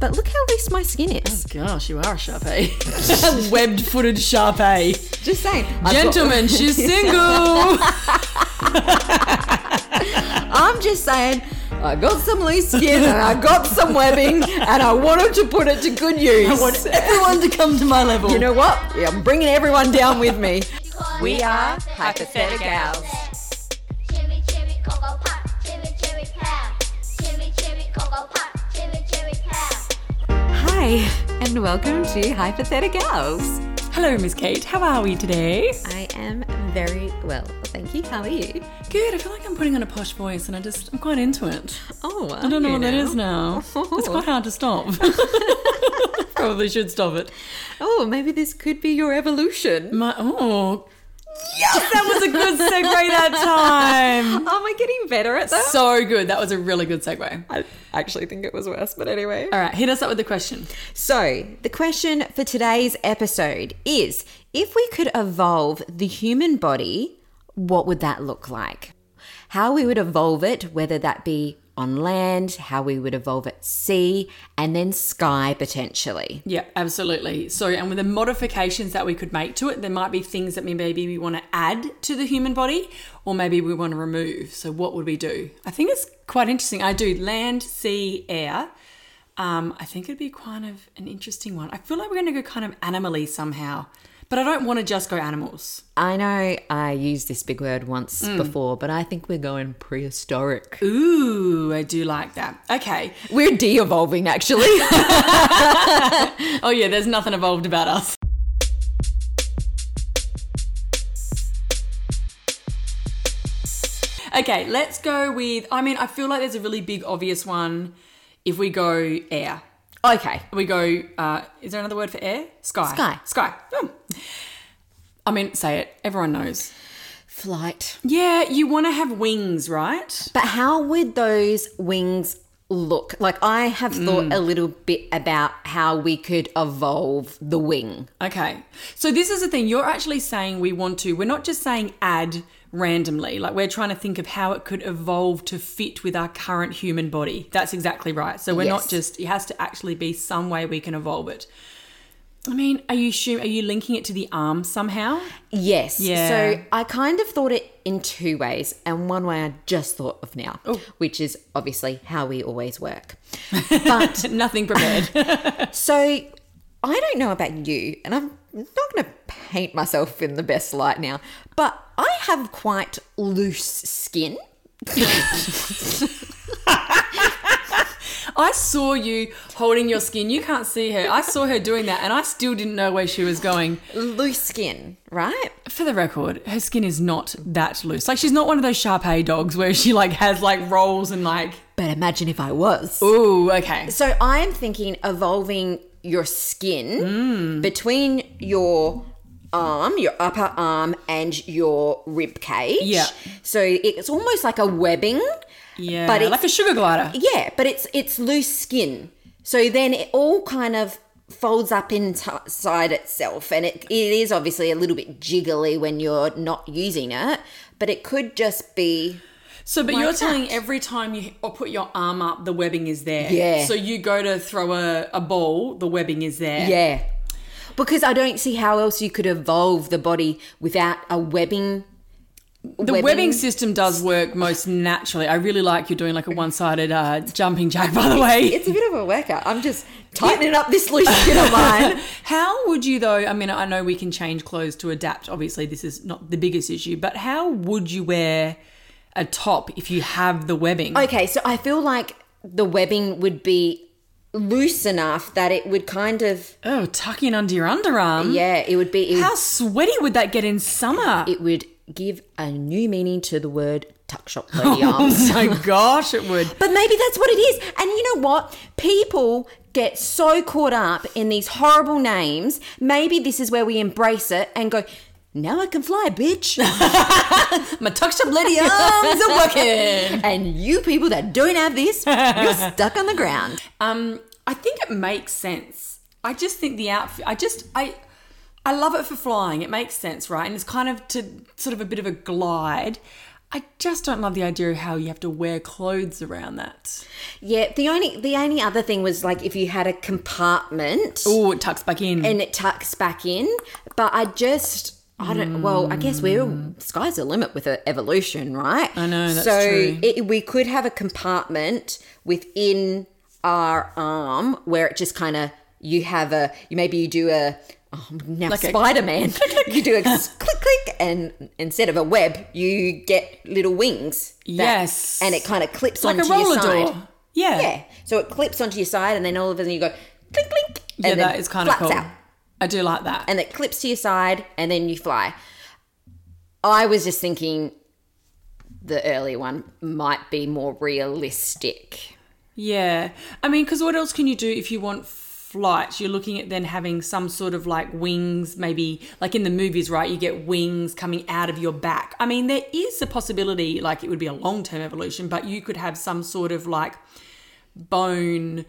but look how loose my skin is. Oh, gosh, you are a Sharpei. Webbed-footed Sharpei. Just saying. I've got- Gentlemen, she's single. I'm just saying, I got some loose skin and I got some webbing and I wanted to put it to good use. I want everyone to come to my level. you know what? Yeah, I'm bringing everyone down with me. We are Hypothetical Gals. Hi, and welcome to Hypotheticals. Hello, Miss Kate. How are we today? I am very well, thank you. How are you? Good. I feel like I'm putting on a posh voice, and I just I'm quite into it. Oh, I don't know what that is now. It's quite hard to stop. Probably should stop it. Oh, maybe this could be your evolution. My oh. Yes, that was a good segue that time. Am I getting better at that? So good. That was a really good segue. I actually think it was worse, but anyway. All right, hit us up with the question. So, the question for today's episode is if we could evolve the human body, what would that look like? How we would evolve it, whether that be on land, how we would evolve at sea, and then sky potentially. Yeah, absolutely. So, and with the modifications that we could make to it, there might be things that maybe we want to add to the human body, or maybe we want to remove. So, what would we do? I think it's quite interesting. I do land, sea, air. Um, I think it'd be kind of an interesting one. I feel like we're going to go kind of animally somehow, but I don't want to just go animals. I know I used this big word once before, but I think we're going prehistoric. Ooh, I do like that. Okay. We're de evolving, actually. Oh yeah, there's nothing evolved about us. Okay, let's go with. I mean, I feel like there's a really big obvious one. If we go air, okay. we go. Uh, is there another word for air? Sky. Sky. Sky. Oh. I mean, say it. Everyone knows. Flight. Yeah, you want to have wings, right? But how would those wings look? Like, I have thought mm. a little bit about how we could evolve the wing. Okay. So this is the thing. You're actually saying we want to. We're not just saying add randomly. Like we're trying to think of how it could evolve to fit with our current human body. That's exactly right. So we're not just. It has to actually be some way we can evolve it. I mean, are you sure, are you linking it to the arm somehow? Yes. Yeah. So I kind of thought it in two ways, and one way I just thought of now, which is obviously how we always work. But Nothing prepared. so I don't know about you, and I'm not going to paint myself in the best light now, but I have quite loose skin. I saw you holding your skin. You can't see her. I saw her doing that, and I still didn't know where she was going. Loose skin, right? For the record, her skin is not that loose. Like she's not one of those Sharpei dogs where she like has like rolls and like. But imagine if I was. Ooh, okay. So I'm thinking evolving your skin Mm. between your arm, your upper arm, and your rib cage. Yeah. So it's almost like a webbing. Yeah, But it's- like a sugar glider. Yeah, but it's it's loose skin. So then it all kind of folds up inside itself, and it, it is obviously a little bit jiggly when you're not using it. But it could just be So, but Like you're telling every time you or put your arm up, the webbing is there. Yeah. So you go to throw a, a ball, the webbing is there. Yeah. Because I don't see how else you could evolve the body without a webbing. The webbing. system does work most naturally. I really like you doing like a one-sided uh, jumping jack. By the way, It's a bit of a workout. I'm just tightening up this loose skin of mine. How would you though? I mean, I know we can change clothes to adapt. Obviously, this is not the biggest issue, but how would you wear a top if you have the webbing? Okay, so I feel like the webbing would be loose enough that it would kind of oh, tuck in under your underarm. yeah, it would be it, How would, sweaty would that get in summer? it would give a new meaning to the word tuck shop lady arms. oh my gosh, it would. But maybe that's what it is. And you know what? People get so caught up in these horrible names. Maybe this is where we embrace it and go, now I can fly, bitch. My tucked up lady arms are working. and you people that don't have this, you're stuck on the ground. Um, I think it makes sense. I just think the outfit. I just I. I love it for flying. It makes sense, right? And it's kind of to sort of a bit of a glide. I just don't love the idea of how you have to wear clothes around that. Yeah, the only the only other thing was like if you had a compartment Oh, it tucks back in. and it tucks back in, but I just I don't. Well, I guess we're sky's the limit with evolution, right? I know, that's so true. It, we could have a compartment within our arm where it just kind of you have a you maybe you do a oh, now Like Spider Man. you do a click click, and instead of a web, you get little wings. that- Yes. and it kind of clips like a onto your side. door. Yeah. Yeah, so it clips onto your side, and then all of a sudden you go clink clink. Yeah, and then that is kind of cool. out I do like that. and it clips to your side and then you fly. I was just thinking the earlier one might be more realistic. Yeah. I mean, because what else can you do if you want flight? You're looking at then having some sort of like wings, maybe like in the movies, right? You get wings coming out of your back. I mean, there is a possibility, like it would be a long term evolution, but you could have some sort of like bone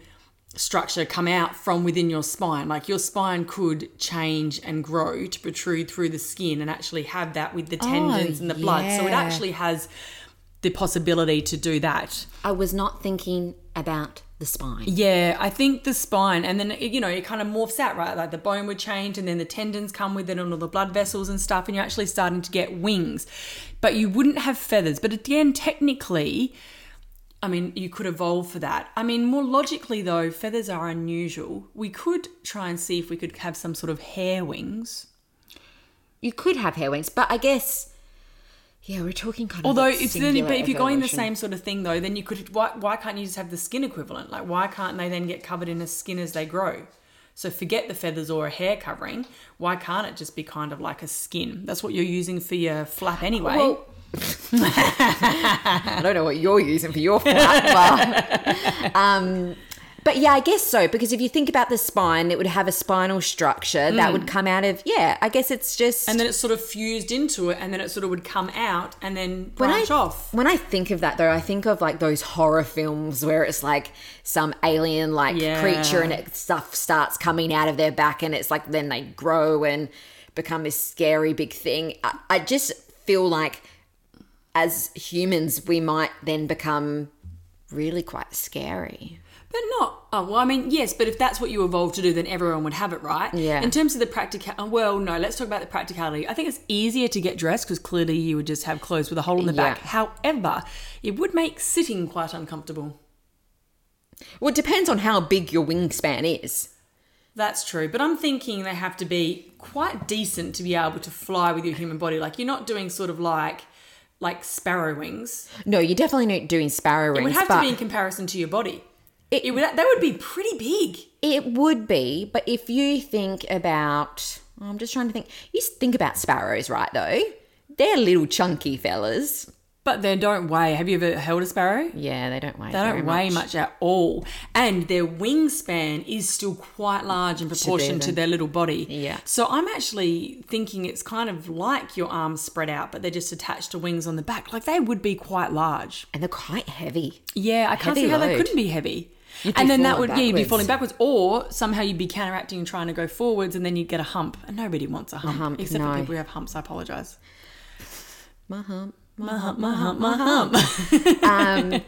structure come out from within your spine. Like your spine could change and grow to protrude through the skin and actually have that with the tendons oh, and the blood. So it actually has the possibility to do that. I was not thinking about the spine. Yeah, I think the spine, and then you know it kind of morphs out, right? Like the bone would change, and then the tendons come with it, and all the blood vessels and stuff, and you're actually starting to get wings, but you wouldn't have feathers. But again, technically, I mean, you could evolve for that. I mean, more logically though, feathers are unusual. We could try and see if we could have some sort of hair wings. You could have hair wings, but I guess yeah, we're talking kind of. Although it's then, but if you're going the same sort of thing though, then you could. Why, why can't you just have the skin equivalent? Like, why can't they then get covered in a skin as they grow? So forget the feathers or a hair covering. Why can't it just be kind of like a skin? That's what you're using for your flap anyway. Well, I don't know what you're using for your flap, but, um, but yeah, I guess so. Because if you think about the spine, it would have a spinal structure that would mm. come out of yeah. I guess it's just and then it's sort of fused into it, and then it sort of would come out and then when branch I, off. When I think of that though, I think of like those horror films where it's like some alien like Yeah. creature and it, stuff starts coming out of their back and it's like then they grow and become this scary big thing. I, I just feel like as humans we might then become really quite scary. But not. Oh, well, I mean, yes, but if that's what you evolved to do, then everyone would have it, right? Yeah. In terms of the practical, uh, well, no, let's talk about the practicality. I think it's easier to get dressed because clearly you would just have clothes with a hole in the back. However, it would make sitting quite uncomfortable. Well, it depends on how big your wingspan is. That's true, but I'm thinking they have to be quite decent to be able to fly with your human body. Like you're not doing sort of like like sparrow wings. No, you're definitely not doing sparrow wings. It would have to be in comparison to your body. It- It, would that would be pretty big. It would be, but if you think about, I'm just trying to think. You think about sparrows, right? Though they're little chunky fellas. But they don't weigh. Have you ever held a sparrow? Yeah, they don't weigh. They don't weigh much. at all. And their wingspan is still quite large in proportion to them. their little body. Yeah. So I'm actually thinking it's kind of like your arms spread out, but they're just attached to wings on the back. Like they would be quite large. and they're quite heavy. Yeah, I can't Heavy see how they couldn't be heavy. And then that would, yeah, you'd be falling backwards, or somehow you'd be counteracting and trying to go forwards, and then you'd get a hump. And nobody wants a hump, hump, except no. for people who have humps. I apologise. My hump. My hump, my hump, my hump. Um,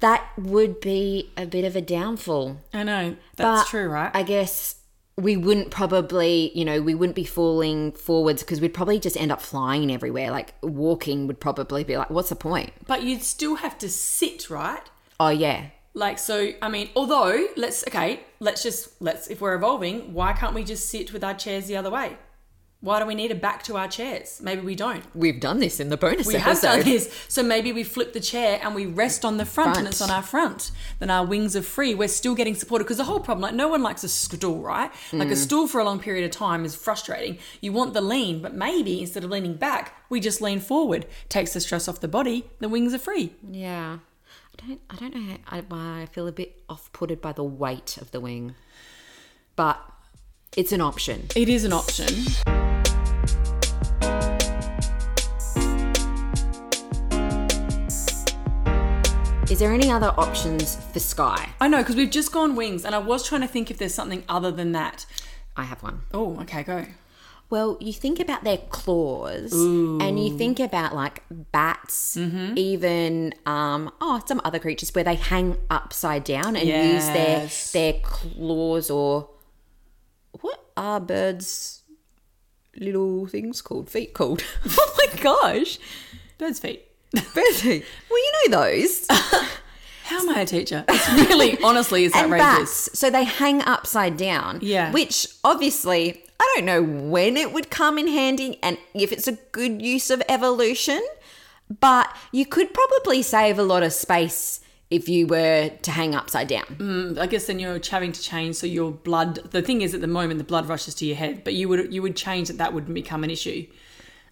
that would be a bit of a downfall. I know that's But true, right? I guess we wouldn't probably, you know, we wouldn't be falling forwards because we'd probably just end up flying everywhere. Like walking would probably be like, what's the point? but you'd still have to sit, right? Oh yeah, Like so, I mean, although let's okay, let's just let's if we're evolving, why can't we just sit with our chairs the other way? Why do we need a back to our chairs? Maybe we don't. we've done this in the bonus We episode. have done this. So maybe we flip the chair and we rest on the front, and it's on our front. Then our wings are free. We're still getting supported because the whole problem, like no one likes a stool, right? Like a Mm. stool for a long period of time is frustrating. You want the lean, but maybe instead of leaning back, we just lean forward. Takes the stress off the body. The wings are free. Yeah. I don't I don't know how, I, I feel a bit off-putted by the weight of the wing. But it's an option. It is an option. Is there any other options for Sky? I know because we've just gone wings, and I was trying to think if there's something other than that. I have one. Oh, okay, go. Well, you think about their claws, and you think about like bats, Mm-hmm. even um, oh, some other creatures where they hang upside down and use their their claws or what are birds' little things called? Feet called? oh my gosh, Bird's feet. birds' feet. Well, you know those. How am I a teacher? It's really, honestly, it's and outrageous. bats. So they hang upside down. Yeah. Which obviously, I don't know when it would come in handy and if it's a good use of evolution, but you could probably save a lot of space if you were to hang upside down. Mm, I guess then you're having to change so your blood. The thing is, at the moment, the blood rushes to your head, but you would you would change that. That wouldn't become an issue.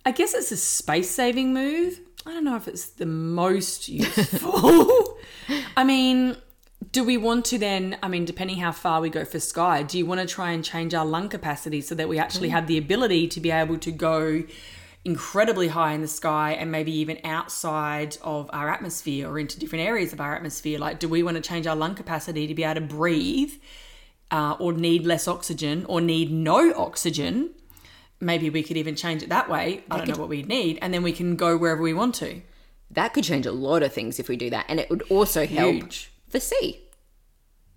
I guess it's a space saving move. I don't know if it's the most useful. I mean, do we want to then? I mean, depending how far we go for sky, do you want to try and change our lung capacity so that we actually have the ability to be able to go incredibly high in the sky and maybe even outside of our atmosphere or into different areas of our atmosphere? Like, do we want to change our lung capacity to be able to breathe uh, or need less oxygen or need no oxygen? Maybe we could even change it that way. I don't know what we'd need. And then we can go wherever we want to. That could change a lot of things if we do that. And it would also help Huge. the sea.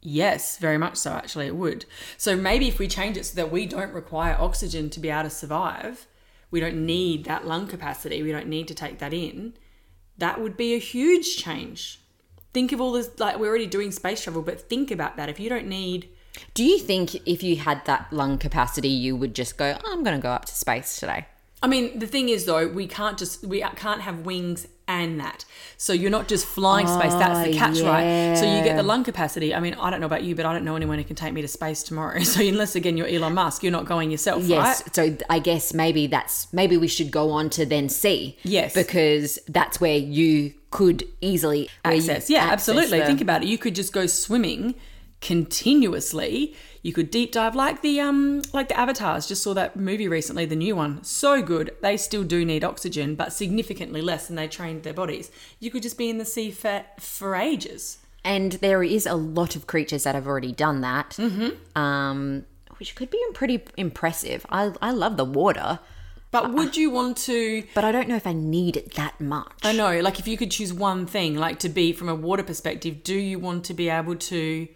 Yes, very much so, actually, it would. So maybe if we change it so that we don't require oxygen to be able to survive, we don't need that lung capacity, we don't need to take that in, that would be a huge change. Think of all this, like, we're already doing space travel, but think about that. If you don't need, Do you think if you had that lung capacity, you would just go, oh, I'm going to go up to space today? I mean, the thing is, though, we can't just, we can't have wings and that. So you're not just flying space, that's the Oh, catch, right? So you get the lung capacity. I mean, I don't know about you, but I don't know anyone who can take me to space tomorrow. So unless, again, you're Elon Musk, you're not going yourself, Yes. right? So I guess maybe that's maybe we should go on to then sea. Yes. Because that's where you could easily access. Yeah, access absolutely. the- Think about it. You could just go swimming continuously. You could deep dive like the um like the avatars. Just saw that movie recently, the new one. So good. They still do need oxygen, but significantly less than they trained their bodies. You could just be in the sea for for ages. and there is a lot of creatures that have already done that. Mm-hmm. Um, which could be pretty impressive. I I love the water, But would you want to but I don't know if I need it that much. I know, like if you could choose one thing, like to be from a water perspective, do you want to be able to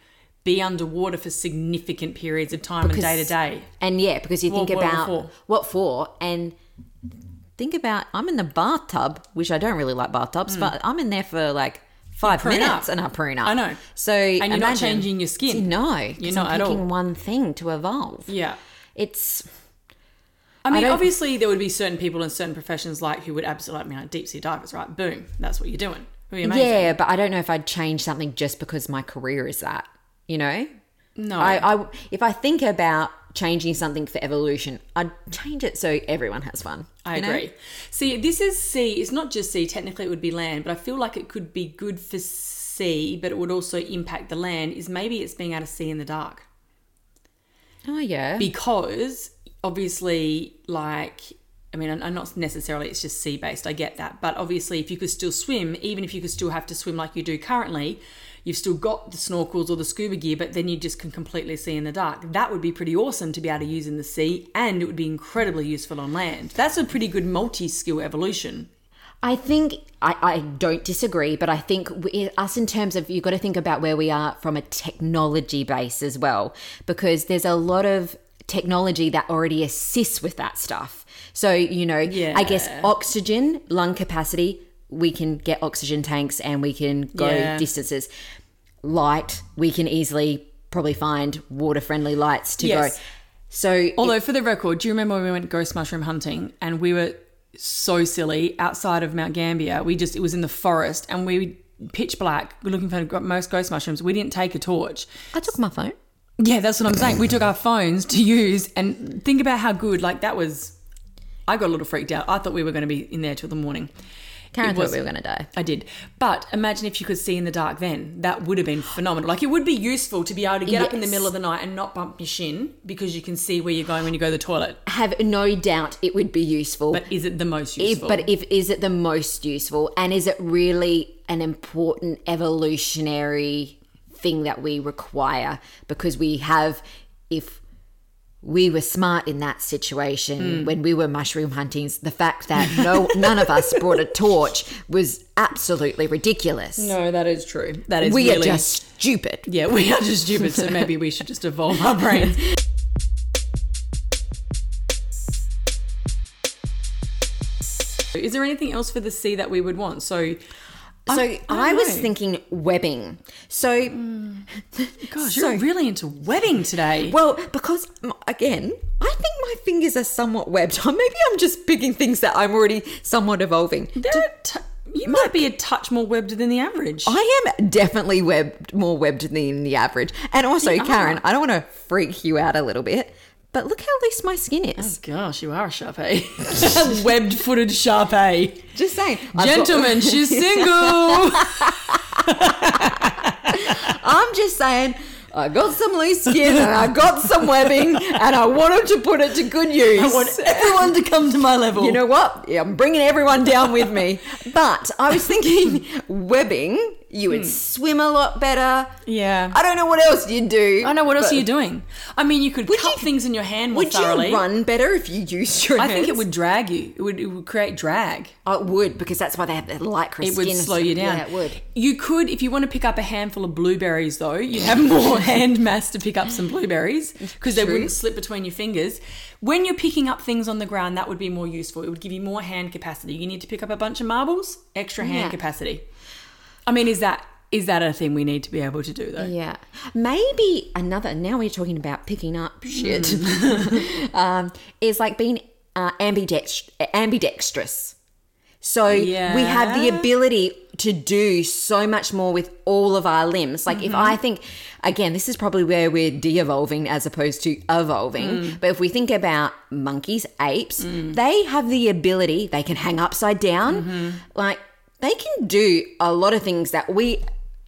be underwater for significant periods of time and day to day? And yeah, because you What- think what about for? what for and think about I'm in the bathtub, which I don't really like bathtubs, mm. but I'm in there for like five minutes up. and I preen up. I know. So And you're not changing your skin. No, you're not I'm at all. one thing to evolve. Yeah. It's I mean, don't- obviously, there would be certain people in certain professions like who would absolutely, I mean, like deep sea divers, right? Boom, that's what you're doing. Who are you amazing. yeah, but I don't know if I'd change something just because my career is that. You know, No. I, I if I think about changing something for evolution, I'd change it so everyone has fun. I you know? agree. See, this is sea. It's not just sea. Technically, it would be land, but I feel like it could be good for sea, but it would also impact the land. Is maybe it's being able to see in the dark Oh yeah. because obviously, like. I mean, I'm not necessarily it's just sea based, I get that. But obviously, if you could still swim, even if you could still have to swim like you do currently, you've still got the snorkels or the scuba gear, but then you just can completely see in the dark. That would be pretty awesome to be able to use in the sea, and it would be incredibly useful on land. That's a pretty good multi skill evolution. I think I, I don't disagree, but I think we, us in terms of you've got to think about where we are from a technology base as well, because there's a lot of technology that already assists with that stuff. So you know, I guess oxygen, lung capacity, we can get oxygen tanks and we can go Yeah. distances. Light, we can easily probably find water friendly lights to Yes. go. So Although, for the record, do you remember when we went ghost mushroom hunting and we were so silly outside of Mount Gambier? We just, it was in the forest and we pitch black, we're looking for most ghost mushrooms. We didn't take a torch. I took my phone. Yeah, that's what I'm saying. We took our phones to use and think about how good, like, that was. I got a little freaked out. I thought we were going to be in there till the morning. Karen thought was- we were going to die. I did. But imagine if you could see in the dark then. That would have been phenomenal. Like, it would be useful to be able to get up in the middle of the night and not bump your shin because you can see where you're going when you go to the toilet. Have no doubt it would be useful. But is it the most If, useful? but if is it the most useful and is it really an important evolutionary thing that we require because we have if we were smart in that situation Hmm. when we were mushroom hunting. The fact that no none of us brought a torch was absolutely ridiculous. No, that is true. That is we really, are just stupid. yeah, we are just stupid. So maybe we should just evolve our brains. Is there anything else for the sea that we would want? So, So I I, was know. thinking webbing. So mm. gosh, So- you're really into webbing today. Well, because again, I think my fingers are somewhat webbed. Maybe I'm just picking things that I'm already somewhat evolving. There t- you might be a touch more webbed than the average. I am definitely webbed, more webbed than the average. And also, You Karen, are. I don't want to freak you out a little bit, but look how loose my skin is. Oh, gosh, you are a Sharpei. Webbed-footed Sharpei. Just saying, I've got- Gentlemen, she's single. I'm just saying. I got some loose skin and I got some webbing and I wanted to put it to good use. I want everyone to come to my level. You know what? Yeah, I'm bringing everyone down with me. But I was thinking webbing, you would hmm. swim a lot better. yeah. I don't know what else you'd do. I know what else are you doing. I mean, you could Would cut you- things in your hand more Would thoroughly. you run better if you used your I think it would drag you. It would, it would create drag. Oh, it would because that's why they have the lycra It skin. would slow you down. Yeah, it would. You could, if you want to pick up a handful of blueberries, though, you'd have more hand mass to pick up some blueberries because they wouldn't slip between your fingers. When you're picking up things on the ground, that would be more useful. It would give you more hand capacity. You need to pick up a bunch of marbles, extra hand Yeah. capacity. I mean, is that is that a thing we need to be able to do though? Yeah. Maybe another, now we're talking about picking up shit, Hmm. um, is like being uh, ambidext- ambidextrous. So yeah. we have the ability to do so much more with all of our limbs. Like Mm-hmm. if I think, again, this is probably where we're de-evolving as opposed to evolving. Mm. But if we think about monkeys, apes, they have the ability, they can hang upside down. Mm-hmm. Like they can do a lot of things that we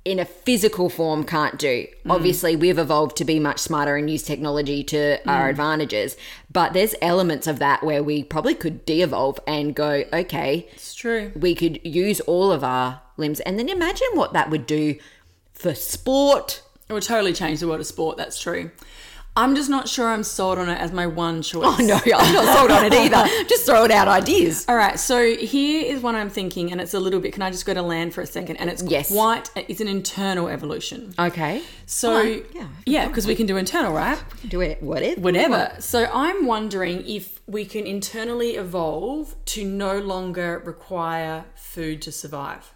in a physical form can't do. Mm. Obviously, we've evolved to be much smarter and use technology to our mm. advantages, but there's elements of that where we probably could de-evolve and go, okay, It's true. we could use all of our limbs and then imagine what that would do for sport. It would totally change the world of sport. That's true. I'm just not sure I'm sold on it as my one choice. Oh no, I'm not sold on it either. Just throwing out ideas. All right, so here is what I'm thinking, and it's a little bit. Can I just go to land for a second? And it's Yes. quite. It's an internal evolution. Okay. So yeah. yeah, because we can do internal, right? We can Do it whatever. Whatever. So I'm wondering if we can internally evolve to no longer require food to survive.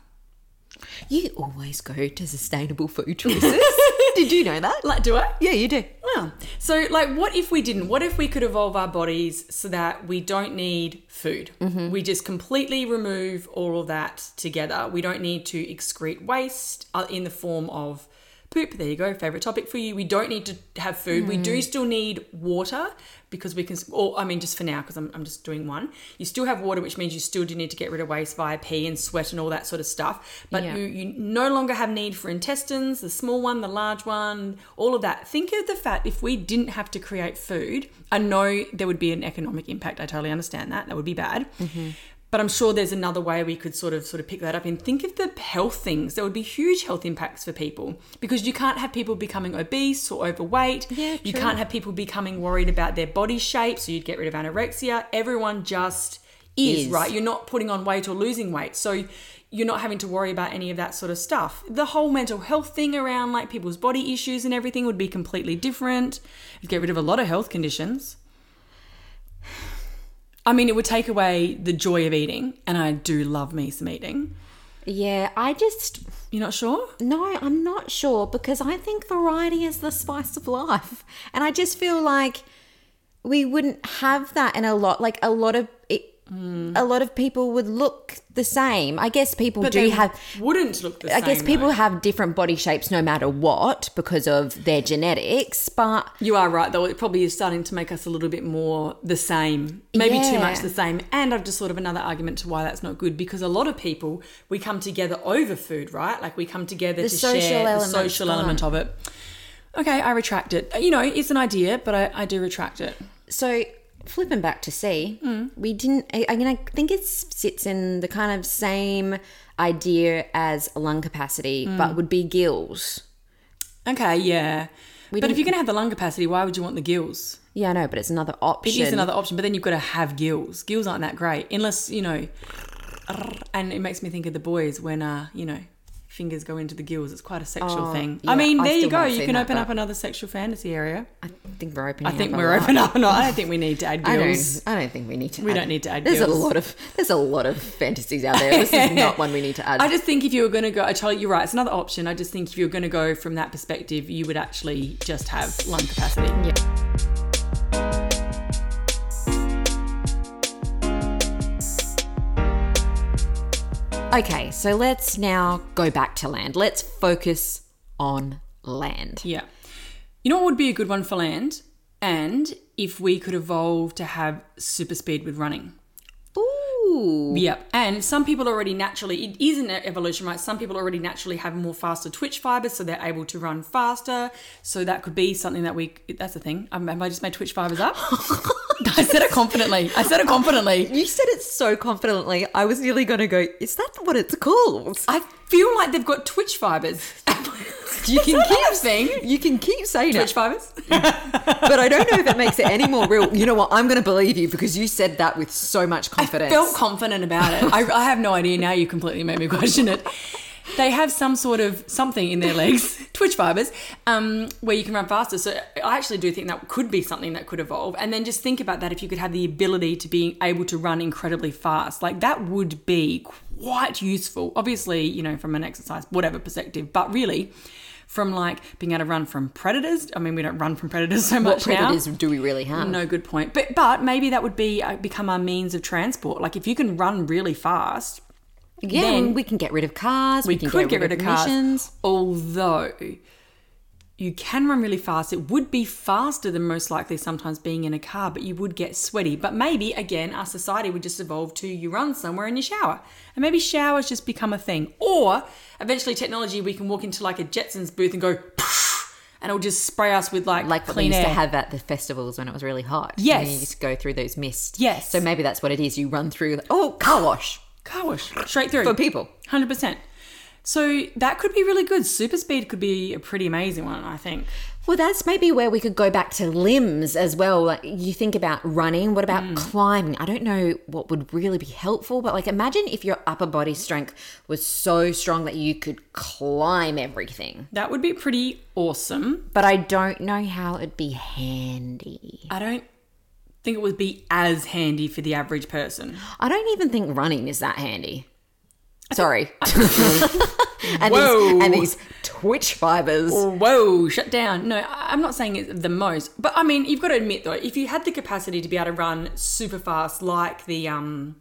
You always go to sustainable food choices. Did you know that? Like, do I? Yeah, you do. Well, so like, what if we didn't? What if we could evolve our bodies so that we don't need food? We just completely remove all of that together. We don't need to excrete waste uh, in the form of poop. There you go. Favorite topic for you. We don't need to have food. We do hmm. still need water because we can, or I mean, just for now, because I'm, I'm just doing one. You still have water, which means you still do need to get rid of waste via pee and sweat and all that sort of stuff. But Yeah. you, you no longer have need for intestines, the small one, the large one, all of that. Think of the fact if we didn't have to create food, I know there would be an economic impact. I totally understand that. That would be bad. Mm-hmm. But I'm sure there's another way we could sort of sort of pick that up and think of the health things. There would be huge health impacts for people because you can't have people becoming obese or overweight. Yeah, true. you can't have people becoming worried about their body shape, so you'd get rid of anorexia. Everyone just is, Is. right. You're not putting on weight or losing weight. So you're not having to worry about any of that sort of stuff. The whole mental health thing around like people's body issues and everything would be completely different. You'd get rid of a lot of health conditions. I mean, it would take away the joy of eating, and I do love me some eating. Yeah, I just You're not sure? no, I'm not sure because I think variety is the spice of life, and I just feel like we wouldn't have that in a lot. Like a lot of it, Mm. a lot of people would look the same. I guess people But do have. wouldn't look the I same. I guess people though. have different body shapes no matter what because of their genetics, but You are right, though. It probably is starting to make us a little bit more the same, maybe too much the same. And I've just sort of another argument to why that's not good because a lot of people we come together over food, right? Like we come together The to share the social gone. element of it. Okay, I retract it. You know, it's an idea, but I, I do retract it. So flipping back to sea, we didn't. I, I mean, I think it sits in the kind of same idea as lung capacity, but would be gills. Okay, yeah. We But if you're going to have the lung capacity, why would you want the gills? yeah, I know, but it's another option. is another option, but then you've got to have gills. Gills aren't that great, unless you know. And it makes me think of the boys when, uh, you know, fingers go into the gills. It's quite a sexual Oh, thing. yeah, I mean, I there you go. You can that, open up another sexual fantasy area. I think we're opening. I think we're open up. No, I don't think we need to add I gills. don't. I don't think we need to. We add- don't need to add There's a lot of. There's a lot of fantasies out there. This is not one we need to add. I just think if you were going to go, I tell you, you're right. It's another option. I just think if you're going to go from that perspective, you would actually just have lung capacity. Yeah. Okay, so let's now go back to land. Let's focus on land. Yeah. You know what would be a good one for land? And if we could evolve to have super speed with running. Ooh. Yeah. And some people already naturally, it is an evolution, right? Some people already naturally have more faster twitch fibers, so they're able to run faster. So that could be something that we, that's the thing. Um, Have I just made twitch fibers up? I said it confidently. I said it confidently. You said it so confidently. I was nearly going to go. Is that what it's called? I feel like they've got twitch fibers. You can keep saying? You can keep saying Twitch it, fibers? but I don't know if it makes it any more real. You know what? I'm going to believe you because you said that with so much confidence. I felt confident about it. I, I have no idea now. You completely made me question it. They have some sort of something in their legs, twitch fibers, um, where you can run faster. So I actually do think that could be something that could evolve. And then just think about that if you could have the ability to be able to run incredibly fast, like that would be quite useful. Obviously, you know, from an exercise, whatever perspective, but really from like being able to run from predators. I mean, we don't run from predators so what much now. predators do we really have? No, good point. But but maybe that would be uh, become our means of transport. Like if you can run really fast, Yeah, then we can get rid of cars. We, we can could get rid of cars. Although you can run really fast, it would be faster than most likely sometimes being in a car, but you would get sweaty. But maybe again, our society would just evolve to you run somewhere and you shower, and maybe showers just become a thing. Or eventually, technology we can walk into like a Jetsons booth and go. And it'll just spray us with like, Like what clean they used air. to have at the festivals when it was really hot. Yes. And you just go through those mists. Yes. So maybe that's what it is. You run through, oh, car wash Car wash straight through for people. Hundred percent. So that could be really good. Super speed could be a pretty amazing one, I think. Well, that's maybe where we could go back to limbs as well. Like you think about running, what about hmm. climbing? I don't know what would really be helpful, but like imagine if your upper body strength was so strong that you could climb everything. That would be pretty awesome. But I don't know how it'd be handy. I don't think it would be as handy for the average person. I don't even think running is that handy. Sorry. and, Whoa. these, and these twitch fibers. Whoa, shut down. No, I'm not saying it's the most, but I mean, you've got to admit though, if you had the capacity to be able to run super fast like the um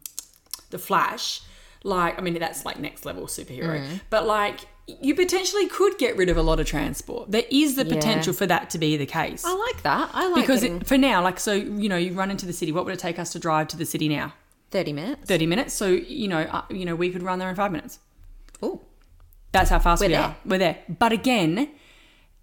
the Flash, like I mean that's like next level superhero, but like you potentially could get rid of a lot of transport. There is the Yeah. potential for that to be the case. I like that. I like that. because getting it, for now, like so, you know, you run into the city. What would it take us to drive to the city now? 30 minutes. Thirty minutes. So you know, uh, you know, we could run there in five minutes. Oh. That's how fast We're we there. are. We're there. But again,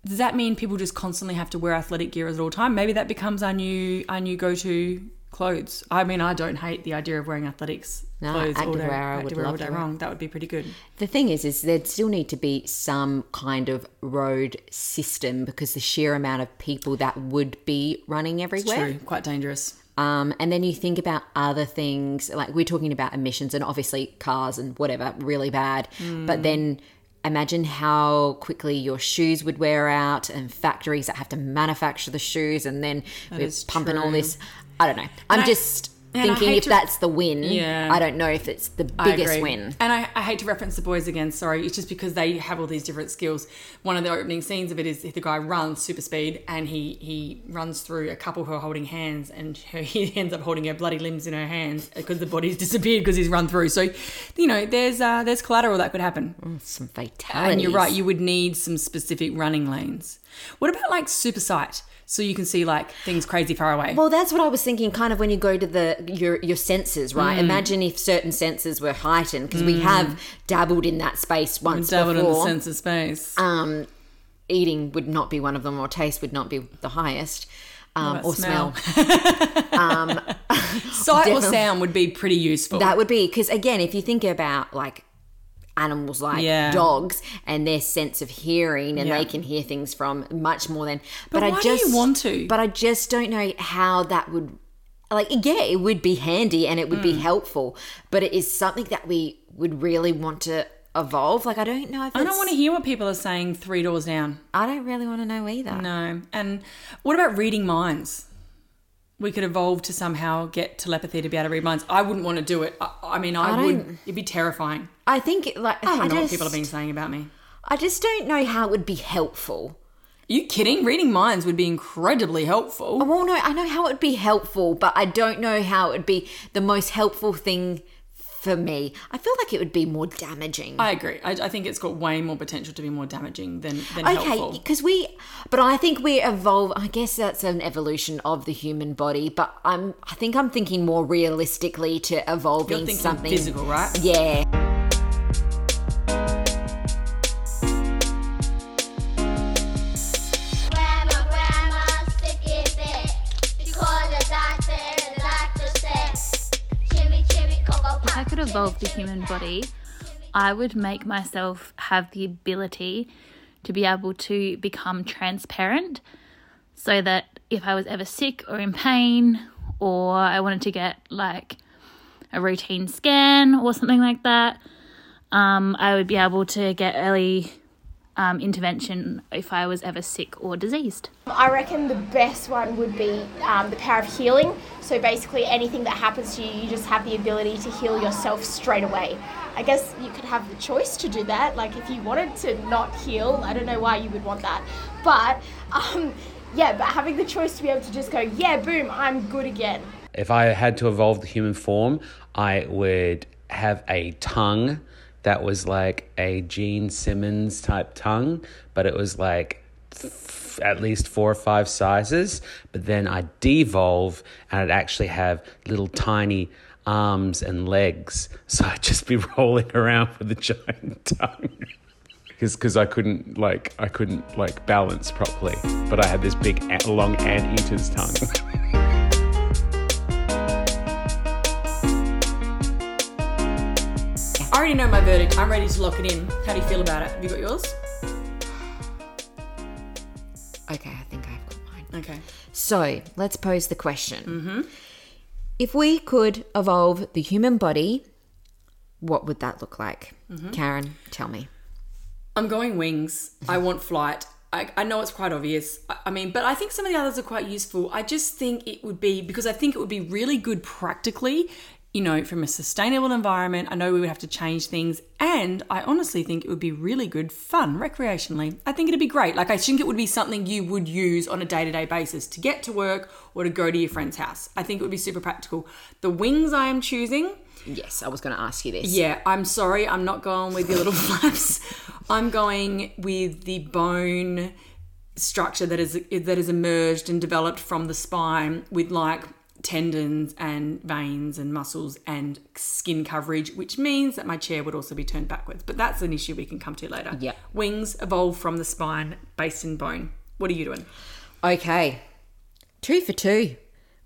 does that mean people just constantly have to wear athletic gear at all time? Maybe that becomes our new our new go to clothes. I mean, I don't hate the idea of wearing athletics No, clothes all day, I would activewear all love day long. That would be pretty good. The thing is, is there'd still need to be some kind of road system because the sheer amount of people that would be running everywhere. True, quite dangerous. Um, and then you think about other things, like we're talking about emissions and obviously cars and whatever, really bad. Hmm. But then imagine how quickly your shoes would wear out and factories that have to manufacture the shoes and then we're is pumping all this. I don't know. I'm I- just and thinking if to- that's the win. Yeah. I don't know if it's the biggest win. And I, I hate to reference the boys again, sorry. It's just because they have all these different skills. One of the opening scenes of it is the guy runs super speed and he, he runs through a couple who are holding hands and her, he ends up holding her bloody limbs in her hands because the body's disappeared because he's run through. So, you know, there's uh, there's collateral that could happen. Some fatalities. And you're right, you would need some specific running lanes. What about like super sight? So you can see like things crazy far away. Well, that's what I was thinking. Kind of when you go to the your your senses, Mm. right? Imagine if certain senses were heightened because we have dabbled in that space once Dabbled in the sense of space. um, eating would not be one of them, or taste would not be the highest, um, or smell. um Sight or sound would be pretty useful. That would be because again, if you think about like animals like Yeah. dogs and their sense of hearing and Yeah. they can hear things from much more than but, But I why do you just want to? but I just don't know how that would like yeah it would be handy and it would Mm. be helpful but it is something that we would really want to evolve like I don't know if I don't want to hear what people are saying three doors down. I don't really want to know either No. And what about reading minds? We could evolve to somehow get telepathy to be able to read minds. I wouldn't want to do it. I, I mean, I, I would. It'd be terrifying. I think like I don't know just, what people have been saying about me. I just don't know how it would be helpful Are you kidding? Reading minds would be incredibly helpful. Oh, well, no, I know how it would be helpful, but I don't know how it would be the most helpful thing for me. I feel like it would be more damaging. I agree. I, I think it's got way more potential to be more damaging than, than okay, because we, but I think we evolve. I guess that's an evolution of the human body, but I'm. I think I'm thinking more realistically to evolving something physical, right? Yeah. Evolve the human body, I would make myself have the ability to be able to become transparent so that if I was ever sick or in pain or I wanted to get like a routine scan or something like that, um, I would be able to get early um, intervention if I was ever sick or diseased. I reckon the best one would be um, the power of healing. So basically, anything that happens to you, you just have the ability to heal yourself straight away. I guess you could have the choice to do that. Like if you wanted to not heal, I don't know why you would want that, but um, yeah, but having the choice to be able to just go, yeah, boom, I'm good again. If I had to evolve the human form, I would have a tongue that was like a Gene Simmons type tongue, but it was like at least four or five sizes. But then I'd devolve and I'd actually have little tiny arms and legs. So I'd just be rolling around with a giant tongue. Because I couldn't like I couldn't like balance properly, but I had this big long anteater's tongue. already know my verdict. I'm ready to lock it in. How do you feel about it? Have you got yours? Okay, I think I've got mine. Okay. So let's pose the question. Mm-hmm. If we could evolve the human body, what would that look like? Mm-hmm. Karen, tell me. I'm going wings. I want flight. I, I know it's quite obvious. I, I mean, but I think some of the others are quite useful. I just think it would be because I think it would be really good practically, you know, from a sustainable environment. I know we would have to change things. And I honestly think it would be really good fun recreationally. I think it'd be great. Like, I think it would be something you would use on a day to day basis to get to work or to go to your friend's house. I think it would be super practical. The wings I am choosing. Yes, I was going to ask you this. Yeah, I'm sorry, I'm not going with your little flaps. I'm going with the bone structure that is that is emerged and developed from the spine with like tendons and veins and muscles and skin coverage, which means that my chair would also be turned backwards. But that's an issue we can come to later. Yep. Wings evolve from the spine based in bone. What are you doing? Okay, two for two.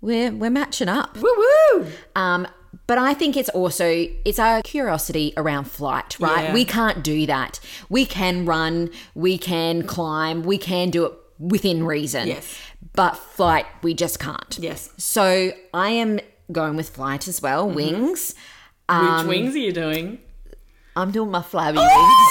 We're we're matching up. Woo woo! Um, but I think it's also it's our curiosity around flight, right? Yeah. We can't do that. We can run, we can climb, we can do it within reason. Yes. But flight, we just can't. Yes. So I am going with flight as well. Mm-hmm. Wings. Which wings are you doing? I'm doing my flabby Oh,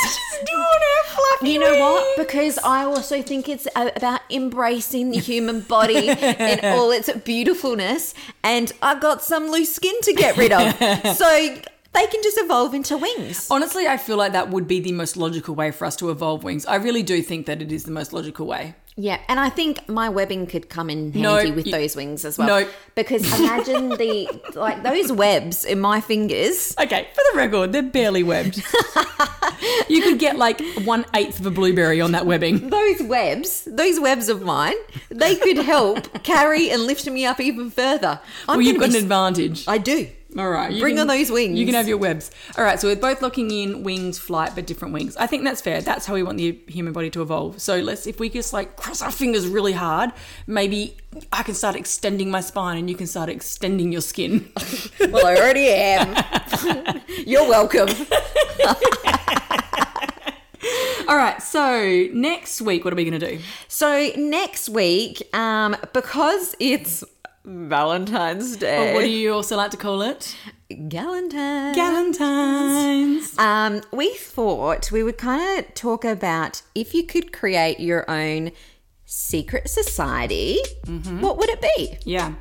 wings. she's doing her fluffy You know what? Because I also think it's about embracing the human body in all its beautifulness, and I've got some loose skin to get rid of. so they can just evolve into wings. Honestly, I feel like that would be the most logical way for us to evolve wings. I really do think that it is the most logical way. Yeah, and I think my webbing could come in handy No, with those wings as well. No. Because imagine the like those webs in my fingers. Okay, for the record, they're barely webbed. you could get like one eighth of a blueberry on that webbing. Those webs, those webs of mine, they could help carry and lift me up even further. I'm well, you've got an advantage. I do. All right, you Bring on those wings. You can have your webs. All right, so we're both locking in wings, flight, but different wings. I think that's fair. That's how we want the human body to evolve. So let's, if we just like cross our fingers really hard, maybe I can start extending my spine, and you can start extending your skin. Well, I already am. You're welcome. All right. So next week, what are we going to do? So next week, um, because it's Valentine's Day, Or what do you also like to call it? Galentine's. Galentine's. Um, we thought we would kind of talk about if you could create your own secret society, what would it be? Yeah.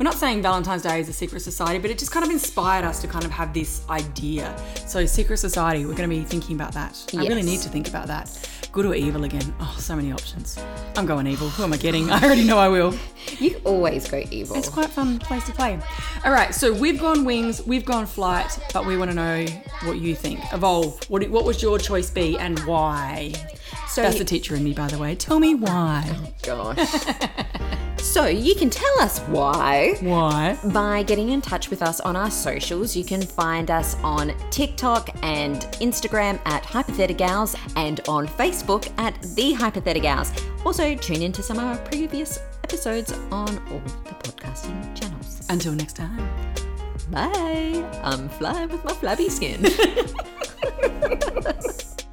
We're not saying Valentine's Day is a secret society, but it just kind of inspired us to kind of have this idea. So, secret society, we're going to be thinking about that. I really need to think about that. Good or evil again? Oh, so many options. I'm going evil. Who am I getting? I already know I will. You always go evil. It's quite a fun place to play. All right, so we've gone wings, we've gone flight, but we want to know what you think. Evolve. What, what would your choice be and why? So That's you- the teacher in me, by the way. Tell me why. Oh, gosh. so you can tell us why. Why? by getting in touch with us on our socials. You can find us on TikTok and Instagram at Hypotheticals and on Facebook at The Hypotheticals. Also, tune into some of our previous episodes on all the podcasting channels. Until next time. Bye! I'm flying with my flabby skin.